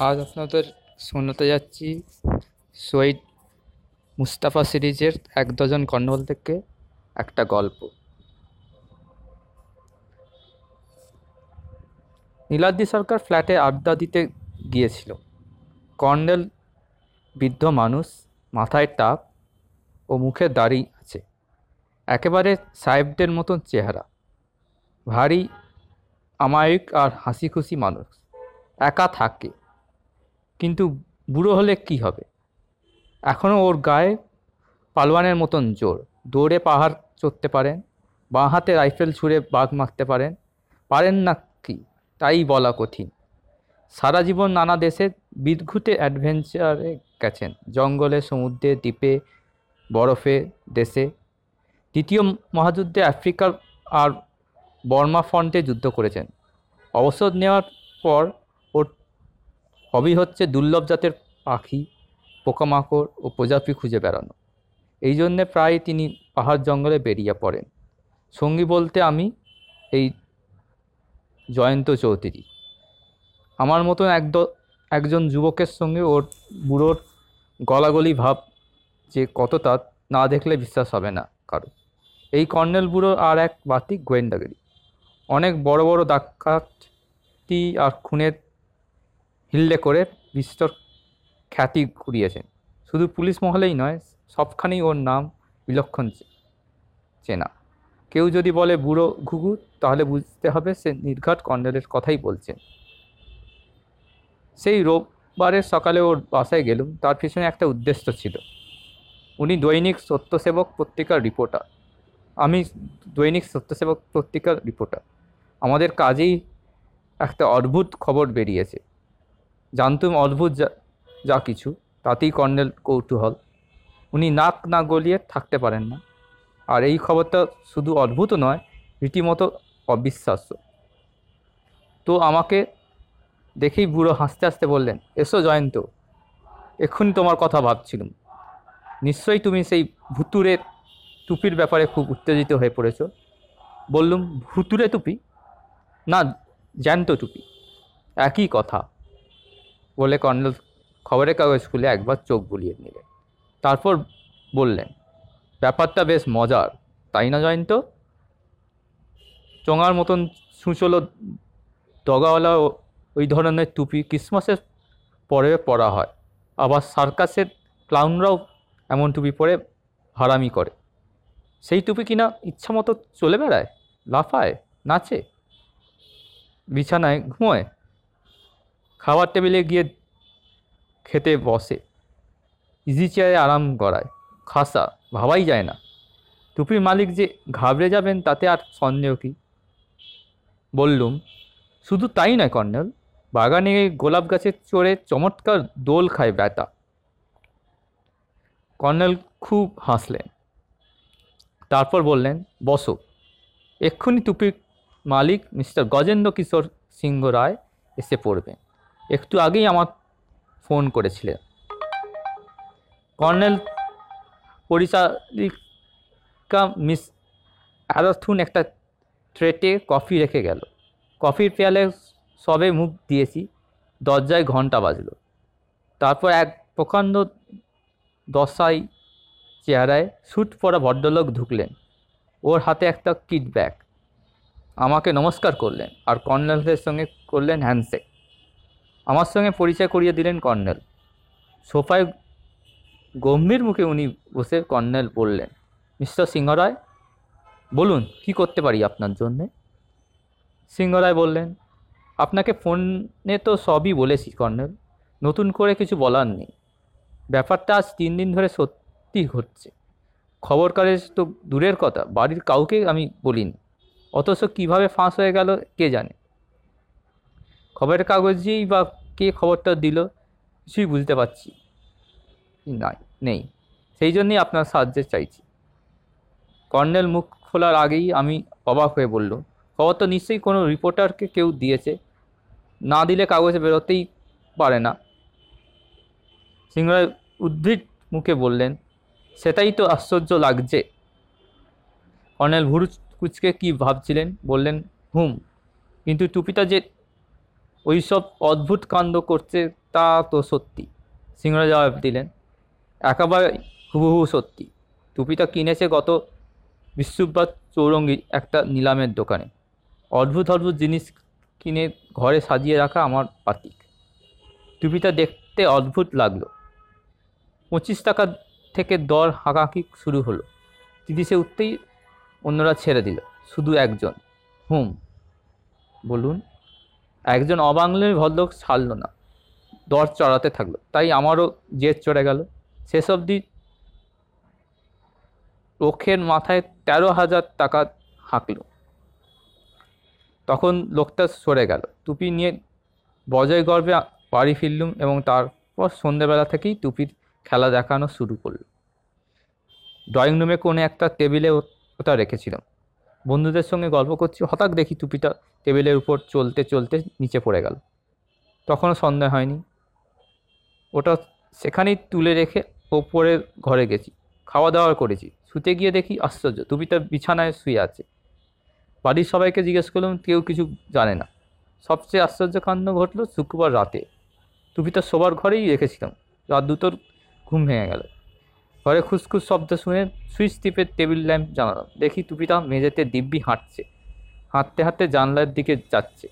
আজ আপনাদের শোনাতে যাচ্ছি শহীদ মুস্তাফা সিরিজের এক ডজন কন্নল থেকে একটা গল্প। নীলাদ্রি সরকার ফ্ল্যাটে আড্ডা দিতে গিয়েছিল। কর্নেল বৃদ্ধ মানুষ মাথায় টাক ও মুখে দাড়ি আছে। একেবারে সাহেবদের মতন চেহারা। ভারী, আমায়িক আর হাসি খুশি মানুষ। একা থাকে। কিন্তু বুড়ো হলে কি হবে? এখনও ওর গায়ে পালোয়ানের মতন জোর। দৌড়ে পাহাড় চড়তে পারেন, বাঁ হাতে রাইফেল ছুঁড়ে বাঘ মারতে পারেন। পারেন না কি? তাই বলা কঠিন। সারা জীবন নানা দেশে বিদঘুটে অ্যাডভেঞ্চারে গেছেন। জঙ্গলে, সমুদ্রে, দ্বীপে, বরফে দেশে। দ্বিতীয় মহাযুদ্ধে আফ্রিকার আর বর্মা ফ্রন্টে যুদ্ধ করেছেন। অবসর নেওয়ার পর হবি হচ্ছে দুর্লভ জাতের পাখি, পোকামাকড় ও প্রজাপি খুঁজে বেড়ানো। এই জন্যে প্রায় তিনি পাহাড় জঙ্গলে বেরিয়ে পড়েন। সঙ্গী বলতে আমি এই জয়ন্ত চৌধুরী। আমার মতন একদ, একজন যুবকের সঙ্গে ওর বুড়োর গলাগলি ভাব যে কতটা না দেখলে বিশ্বাস হবে না কারও। এই কর্নেল বুড়ো আর এক বাতি গোয়েন্দাগিরি। অনেক বড় বড় ডাকাতি আর খুনের হিল্লে করে বিস্তর খ্যাতি কুড়িয়েছেন। শুধু পুলিশ মহলেই নয়, সবখানেই ওর নাম বিলক্ষণ চেনা। কেউ যদি বলে বুড়ো ঘুঘু তাহলে বুঝতে হবে সে নির্ঘাট কর্নেলের কথাই বলছেন। সেই রোববারের সকালে ওর বাসায় গেলুম, তার পিছনে একটা উদ্দেশ্য ছিল। উনি দৈনিক সত্যসেবক পত্রিকার রিপোর্টার। আমি দৈনিক সত্যসেবক পত্রিকার রিপোর্টার। আমাদের কাজেই একটা অদ্ভুত খবর বেরিয়েছে। জানতুম অদ্ভুত যা যা কিছু, তাতেই কর্নেল কৌতূহল। উনি নাক না গলিয়ে থাকতে পারেন না। আর এই খবরটা শুধু অদ্ভুত নয়, রীতিমতো অবিশ্বাস্য। তো আমাকে দেখেই বুড়ো হাসতে হাসতে বললেন, এসো জয়ন্ত, এক্ষুনি তোমার কথা ভাবছিলাম। নিশ্চয়ই তুমি সেই ভুতুরে টুপির ব্যাপারে খুব উত্তেজিত হয়ে পড়েছ। বললুম ভুতুরে টুপি? না, জ্যান্ত টুপি। একই কথা। বলে কর্নেল খবরের কাগজ খুলে একবার চোখ বুলিয়ে নিলেন। তারপর বললেন, ব্যাপারটা বেশ মজার, তাই না জয়ন্ত? চোঙার মতন সুচলো দগাওয়ালা ওই ধরনের টুপি ক্রিসমাসের পরে পরা হয়, আবার সার্কাসের ক্লাউনরাও এমন টুপি পরে হারামি করে। সেই টুপি কিনা ইচ্ছা মতো চলে বেড়ায়, লাফায়, নাচে, বিছানায় ঘুমোয়? খাবার টেবিলে গিয়ে খেতে বসে। ইজি চেয়ারে আরাম করায় খাসা, ভাবাই যায় না। টুপির মালিক যে ঘাবড়ে যাবেন, তাতে আর সন্দেহ কি? বললুম, শুধু তাই নয়, কর্নেল, বাগানে গোলাপ গাছের চড়ে চমৎকার দোল খায় ব্যাটা। কর্নেল খুব হাসলেন। তারপর বললেন, বসো। এক্ষুনি টুপির মালিক মিস্টার গজেন্দ্র কিশোর সিংহ রায় এসে পড়বেন। একটু আগেই আমার ফোন করেছিলেন কর্নেল পরিচালিকা মিস অ্যারাথুন একটা ট্রেটে কফি রেখে গেল। কফির পেয়ালে সবে মুখ দিয়েছি, দরজায় ঘণ্টা বাজলো। তারপর এক প্রকাণ্ড দশাই চেহারায় স্যুট পরা ভদ্রলোক ঢুকলেন। ওর হাতে একটা কিট ব্যাগ। আমাকে নমস্কার করলেন আর কর্নেলের সঙ্গে করলেন হ্যান্ডশেক। আমার সঙ্গে পরিচয় করিয়ে দিলেন কর্নেল। সোফায় গম্ভীর মুখে উনি বসে কর্নেল বললেন, মিস্টার সিংহরায়, বলুন, কি করতে পারি আপনার জন্যে? সিংহরায় বললেন, আপনাকে ফোনে তো সবই বলেছি কর্নেল, নতুন করে কিছু বলার নেই। ব্যাপারটা আজ তিন দিন ধরে সত্যি ঘটছে। খবর কাগজ তো দূরের কথা, বাড়ির কাউকে আমি বলিনি। অথচ কীভাবে ফাঁস হয়ে গেল কে জানে? খবরের কাগজেই বা কে খবরটা দিল কিছুই বুঝতে পারছি নাই নেই। সেই জন্যই আপনার সাহায্য চাইছি। কর্নেল মুখ খোলার আগেই আমি অবাক হয়ে বলল, খবর তো নিশ্চয়ই কোনো রিপোর্টারকে কেউ দিয়েছে। না দিলে কাগজে বেরোতেই পারে না। সিংহরায় উদ্ভিদ মুখে বললেন, সেটাই তো আশ্চর্য লাগছে। কর্নেল ভুরু কুচকে কি ভাবছিলেন? বললেন, হুম, কিন্তু টুপিটা যে ওইসব অদ্ভুত কাণ্ড করছে, তা তো সত্যি। সিংহরা জবাব দিলেন, একেবারে হুবহু সত্যি। টুপিটা কিনেছে গত বিশ্ববাদ চৌরঙ্গি একটা নিলামের দোকানে। অদ্ভুত অদ্ভুত জিনিস কিনে ঘরে সাজিয়ে রাখা আমার পাতিক। টুপিটা দেখতে অদ্ভুত লাগল। পঁচিশ টাকা থেকে দর হাঁকাহাঁকি শুরু হলো। তিরিশে উঠতেই অন্যরা ছেড়ে দিল, শুধু একজন। হুম, বলুন। একজন অবাংলার ভদ্রলোক ছাড়লো না। দর চড়াতে থাকল। তাই আমারও জেদ চড়ে গেল। শেষ অবধি লোকের মাথায় তেরো হাজার টাকা হাঁকলো। তখন লোকটা সরে গেল। টুপি নিয়ে বজয় গর্বে বাড়ি ফিরলুম এবং তারপর সন্ধ্যেবেলা থেকেই টুপির খেলা দেখানো শুরু করল ড্রয়িং রুমে কোনো একটা টেবিলে ওটা রেখেছিলাম। বন্ধুদের সঙ্গে গল্প করছি, হঠাৎ দেখি টুপিটা টেবিলের উপর চলতে চলতে নিচে পড়ে গেল। তখনও সন্দেহ হয়নি। ওটা সেখানেই তুলে রেখে ওপরের ঘরে গেছি। খাওয়া দাওয়া করেছি। শুতে গিয়ে দেখি আশ্চর্য, টুপিটা বিছানায় শুয়ে আছে। বাড়ির সবাইকে জিজ্ঞেস করলাম, কেউ কিছু জানে না। সবচেয়ে আশ্চর্য কাণ্ড ঘটলো শুক্রবার রাতে। টুপিটা শোবার ঘরেই রেখেছিলাম। রাত দুটোর ঘুম ভেঙে গেল। ঘরে খুসখুস শব্দ শুনে সুইচ টিপে টেবিল ল্যাম্প জ্বালালাম দেখি টুপিটা মেঝেতে দিব্যি হাঁটছে। হাঁটতে হাঁটতে জানলার দিকে যাচ্ছে।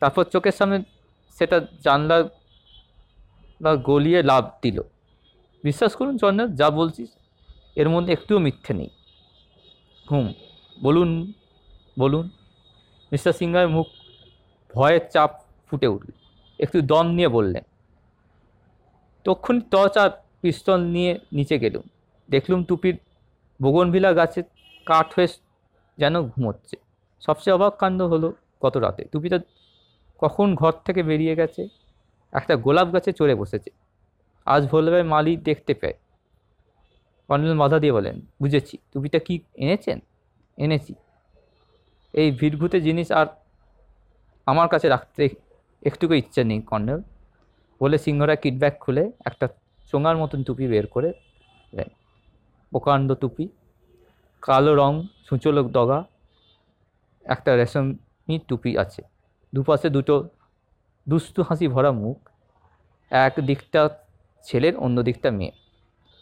তারপর চোখের সামনে সেটা জানলা বা গলিয়ে লাভ দিল। বিশ্বাস করুন চন্দ্র যা বলছিস, এর মধ্যে একটুও মিথ্যে নেই। হুম, বলুন বলুন। মিস্টার সিংহের মুখ ভয়ের চাপ ফুটে উঠল। একটু দম নিয়ে বললেন, তক্ষুনি টর্চ আর পিস্তল নিয়ে নিচে গেলুম। দেখলুম টুপির বগনভিলা গাছে কাঠ হয়ে যেন ঘুমোচ্ছে। সবচেয়ে অবাক কাণ্ড হলো গত রাতে। টুপিটা কখন ঘর থেকে বেরিয়ে গেছে? একটা গোলাপ গাছে চড়ে বসেছে। আজ ভোরবেলায় মালি দেখতে পায়। কর্নেল মাথা দিয়ে বলেন, বুঝেছি, টুপিটা কি এনেছেন? এনেছি। এই ভিড়ভূতে জিনিস আর আমার কাছে রাখতে একটুকু ইচ্ছা নেই, কর্নেল। বলে সিংহরা কিডব্যাক খুলে একটা চোঙার মতন টুপি বের করে দেন প্রকাণ্ড টুপি, কালো রং সূচলো ডগা, একটা রেশমি টুপি আছে। দুপাশে দুটো দুস্তু হাসি ভরা মুখ, এক দিকটা ছেলের, অন্য দিকটা মেয়ে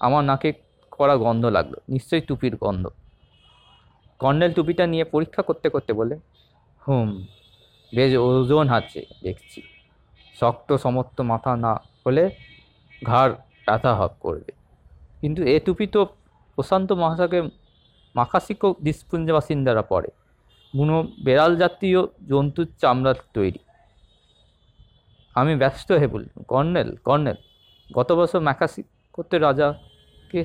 আমার নাকে কড়া গন্ধ লাগল, নিশ্চয়ই টুপির গন্ধ। কর্নেল টুপিটা নিয়ে পরীক্ষা করতে করতে বলে, হুম, বেশ ওজন আছে দেখছি। শক্ত সমর্থ মাথা না হলে ঘাড় ব্যথা হব করবে। কিন্তু এ টুপি তো প্রশান্ত মহাসাগরের মাকাসিকো দ্বীপপুঞ্জে বাসিন্দারা পরে বুনো বেড়াল জাতীয় জন্তুর চামড়ার তৈরি। আমি ব্যস্ত হয়ে বললাম কর্নেল কর্নেল, গত বছর ম্যাকাসিকোতে রাজাকে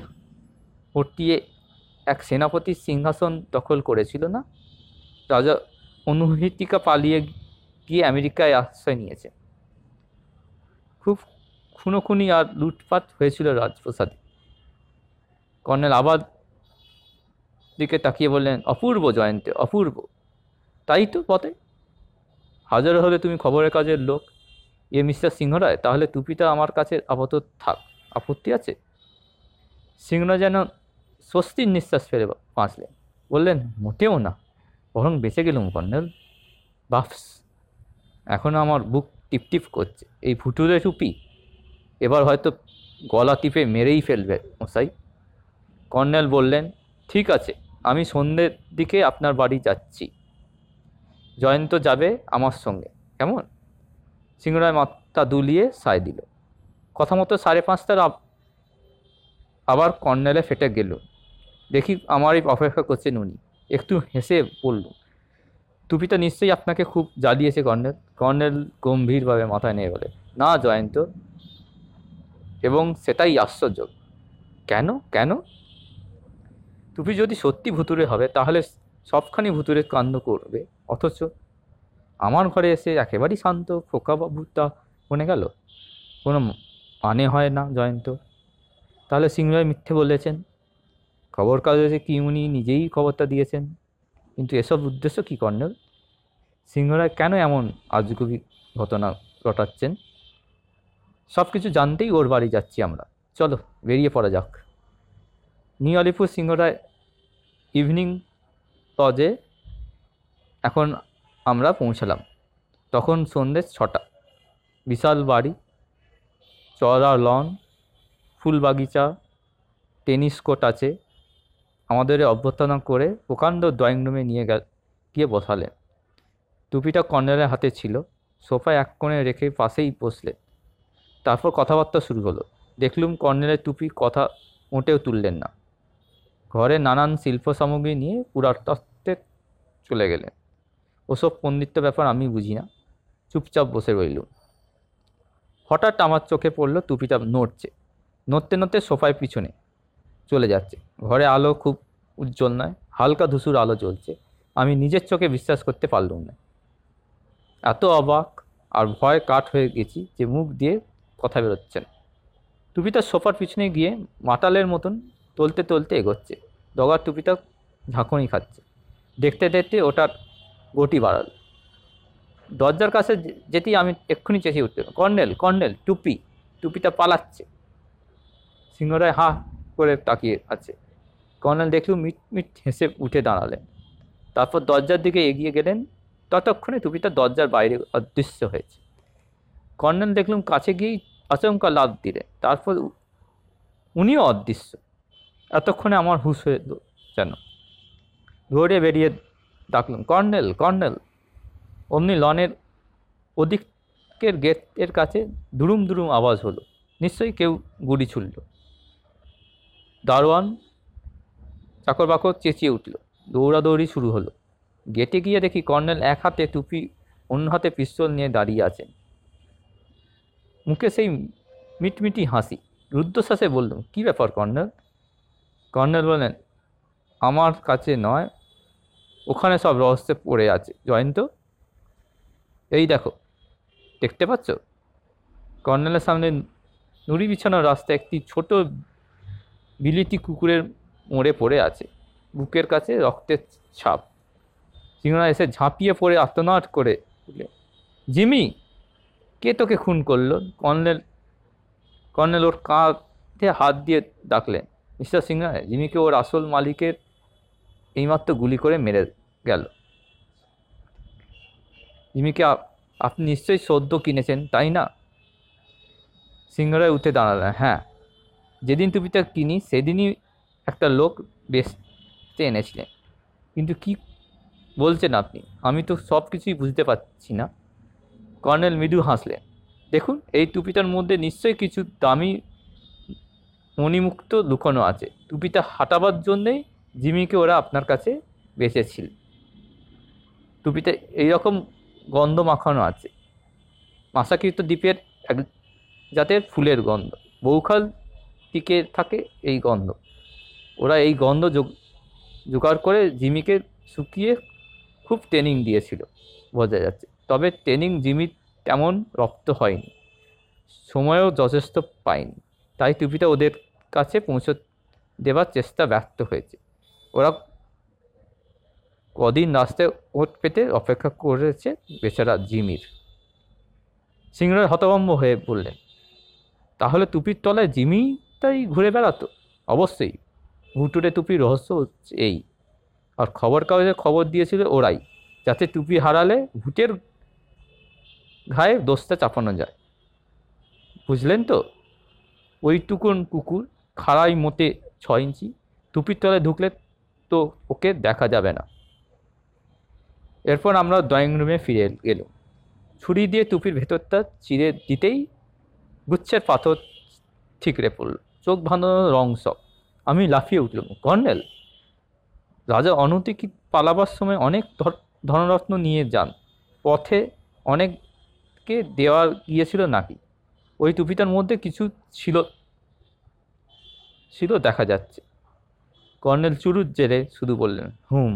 হটিয়ে এক সেনাপতির সিংহাসন দখল করেছিল না? রাজা অনুহিতিকা পালিয়ে গিয়ে আমেরিকায় আশ্রয় নিয়েছে খুব খুনোখুনি আর লুটপাট হয়েছিল রাজপ্রসাদে। কর্নেল আবার দিকে তাকিয়ে বললেন, অপূর্ব জয়ন্তী, অপূর্ব। তাই তো পথে হাজার হলে তুমি খবরের কাজের লোক। এ মিস্টার সিংহরায়, তাহলে টুপিটা আমার কাছে আপাতত থাক। আপত্তি আছে? সিংহরা যেন স্বস্তির নিঃশ্বাস ফেলে বাঁচলেন। বললেন, মোটেও না। বরং বেঁচে গেলুম, কর্নেল। বাফস এখনও আমার বুক টিপটিপ করছে। এই ভুতুরে টুপি এবার হয়তো গলা টিপে মেরেই ফেলবে মশাই। কর্নেল বললেন, ঠিক আছে, আমি সন্ধ্যের দিকে আপনার বাড়ি যাচ্ছি। জয়ন্ত যাবে আমার সঙ্গে, কেমন? সিংহরায় মাথা দুলিয়ে সায় দিল। কথা মতো সাড়ে পাঁচটার আবার কর্নেলে ফেটে গেল। দেখি, আমারই অপেক্ষা করছেন উনি। একটু হেসে বলল, টুপিটা নিশ্চয়ই আপনাকে খুব জ্বালিয়েছে কর্নেল। কর্নেল গম্ভীরভাবে মাথায় নিয়ে বলে, না জয়ন্ত এবং সেটাই আশ্চর্য। কেন? কেন? টুপি যদি সত্যি ভুতুরে হবে, তাহলে সবখানি ভুতুরে কাণ্ড করবে। অথচ আমার ঘরে এসে একেবারেই শান্ত, ফোকা বাবুটা মনে গেল। কোনো মানে হয় না জয়ন্ত। তাহলে সিংহরায় মিথ্যে বলেছেন। খবর কাগজে কি উনি নিজেই খবরটা দিয়েছেন। কিন্তু এসব উদ্দেশ্য কী কর্নেল সিংহরায় কেন এমন আজগুবি ঘটনা ঘটাচ্ছেন? সব কিছু জানতেই ওর বাড়ি যাচ্ছি আমরা। চলো, বেরিয়ে পড়া যাক। নিউ আলিপুর সিংহরায় ইভিনিং লজে এখন আমরা পৌঁছালাম। তখন সন্ধ্যে ছটা। বিশাল বাড়ি চড়া লন ফুল বাগিচা টেনিস কোর্ট আছে। আমাদের অভ্যর্থনা করে প্রকাণ্ড ড্রয়িং রুমে নিয়ে গিয়ে বসালেন। টুপিটা কর্নেলের হাতে ছিল। সোফায় এক কোণে রেখে পাশেই বসলেন। তারপর কথাবার্তা শুরু হলো। দেখলুম কর্নেলের টুপি কথা মোটেও তুললেন না। ঘরে নানান শিল্প সামগ্রী নিয়ে পুরাতত্ত্বে চলে গেলেন। ওসব পণ্ডিত্য ব্যাপার আমি বুঝি না। চুপচাপ বসে রইলুম। হঠাৎ আমার চোখে পড়ল টুপিটা নড়ছে। নড়তে নড়তে সোফায় পিছনে চলে যাচ্ছে। ঘরে আলো খুব উজ্জ্বল নয়, হালকা ধূসুর আলো জ্বলছে। আমি নিজের চোখে বিশ্বাস করতে পারলুম না। এত অবাক আর ভয় কাঠ হয়ে গেছি যে মুখ দিয়ে কথা বেরোচ্ছে না। টুপিটা সোফার পিছনে গিয়ে মাতালের মতন তলতে তলতে এগোচ্ছে। ডগার টুপিটা ঝাঁকুনি খাচ্ছে। দেখতে দেখতে ওটার গতি বাড়াল। দরজার কাছে যেতেই আমি এক্ষুনি চেঁচিয়ে উঠতে কর্নেল কর্নেল, টুপি, টুপিটা পালাচ্ছে। সিংহরায় হা করে তাকিয়ে আছে। কর্নেল দেখলুম মিট মিট হেসে উঠে দাঁড়ালেন। তারপর দরজার দিকে এগিয়ে গেলেন। ততক্ষণে টুপিটা দরজার বাইরে অদৃশ্য হয়েছে। কর্নেল দেখলুম কাছে গিয়েই আচমকা লাভ দিলে। তারপর উনিও অদৃশ্য। এতক্ষণে আমার হুঁশ হয়ে যেন। দৌড়ে বেরিয়ে ডাকলাম কর্নেল কর্নেল অমনি লনের ওদিকের গেটের কাছে দুরুম দুরুম আওয়াজ হলো। নিশ্চয়ই কেউ গুলি ছুড়ল। দারোয়ান চাকর বাকর চেঁচিয়ে উঠল। দৌড়াদৌড়ি শুরু হলো। গেটে গিয়ে দেখি কর্নেল এক হাতে টুপি, অন্য হাতে পিস্তল নিয়ে দাঁড়িয়ে আছেন। মুখে সেই মিটমিটি হাসি। রুদ্ধশ্বাসে বললাম কী ব্যাপার কর্নেল? কর্নেল বলেন আমার কাছে নয়, ওখানে সব রহস্যে পড়ে আছে। জয়ন্ত, এই দেখো, দেখতে পাচ্ছ? কর্নেলের সামনে নুড়ি বিছানোর রাস্তায় একটি ছোট বিলিতি কুকুরের মোড়ে পড়ে আছে। বুকের কাছে রক্তের ছাপ। সিংহরা এসে ঝাঁপিয়ে পড়ে আত্মনাট করে জিমি কে তোকে খুন করল? কর্নেল কর্নেল ওর কাঁধে হাত দিয়ে ডাকলেন। মিস্টার সিংহা, জিমিকে ওর আসল মালিকের এইমাত্র গুলি করে মেরে গেল। জিমিকে আপনি নিশ্চয়ই সদ্য কিনেছেন, তাই না? সিংহরায় উঠে দাঁড়ালেন। হ্যাঁ যেদিন টুপিটা কিনি, সেদিনই একটা লোক বেচতে এনেছিলেন। কিন্তু কি বলছেন আপনি? আমি তো সব কিছুই বুঝতে পারছি না। কর্নেল মৃদু হাসলেন। দেখুন, এই টুপিটার মধ্যে নিশ্চয়ই কিছু দামি মণিমুক্ত লুকোনো আছে। টুপিটা হাঁটাবার জন্যেই জিমিকে ওরা আপনার কাছে বেঁচেছিল। টুপিতে এইরকম গন্ধ মাখানো আছে। মাসাকৃত দ্বীপের এক জাতের ফুলের গন্ধ। বৌখাল টিকে থাকে এই গন্ধ। ওরা এই গন্ধ যোগ- জোগাড় করে জিমিকে শুকিয়ে খুব ট্রেনিং দিয়েছিল, বোঝা যাচ্ছে। তবে ট্রেনিং জিমির তেমন রপ্ত হয়নি। সময়ও যথেষ্ট পায়নি। তাই টুপিটা ওদের কাছে পৌঁছে দেবার চেষ্টা ব্যর্থ হয়েছে। ওরা কদিন রাস্তায় ওট পেতে অপেক্ষা করেছে বেচারা জিমির। সিংহরায় হতভম্ব হয়ে বললেন, তাহলে টুপির তলায় জিমিটাই ঘুরে বেড়াতো? অবশ্যই। ভুটুরে টুপির রহস্য এই। আর খবর কাগজে খবর দিয়েছিল ওরাই, যাতে টুপি হারালে ভুটের ঘায়ে দোষটা চাপানো যায়। বুঝলেন তো? ওইটুকুন কুকুর খাড়াই মোটে ছ ইঞ্চি, টুপির তলায় ঢুকলে তো ওকে দেখা যাবে না। এরপর আমরা ড্রয়িং রুমে ফিরে গেল ছুরি দিয়ে টুপির ভেতরটা চিরে দিতেই গুচ্ছের পাথর ঠিকরে পড়ল। চোখ ভাঙানো রং সব। আমি লাফিয়ে উঠলাম। কর্নেল, রাজা অনতিকি পালাবার সময় অনেক ধনরত্ন নিয়ে যান। পথে অনেককে দেওয়া গিয়েছিল নাকি? ওই টুপিটার মধ্যে কিছু ছিল ছিল দেখা যাচ্ছে। কর্নেল চুরুর জেরে শুধু বললেন, হুম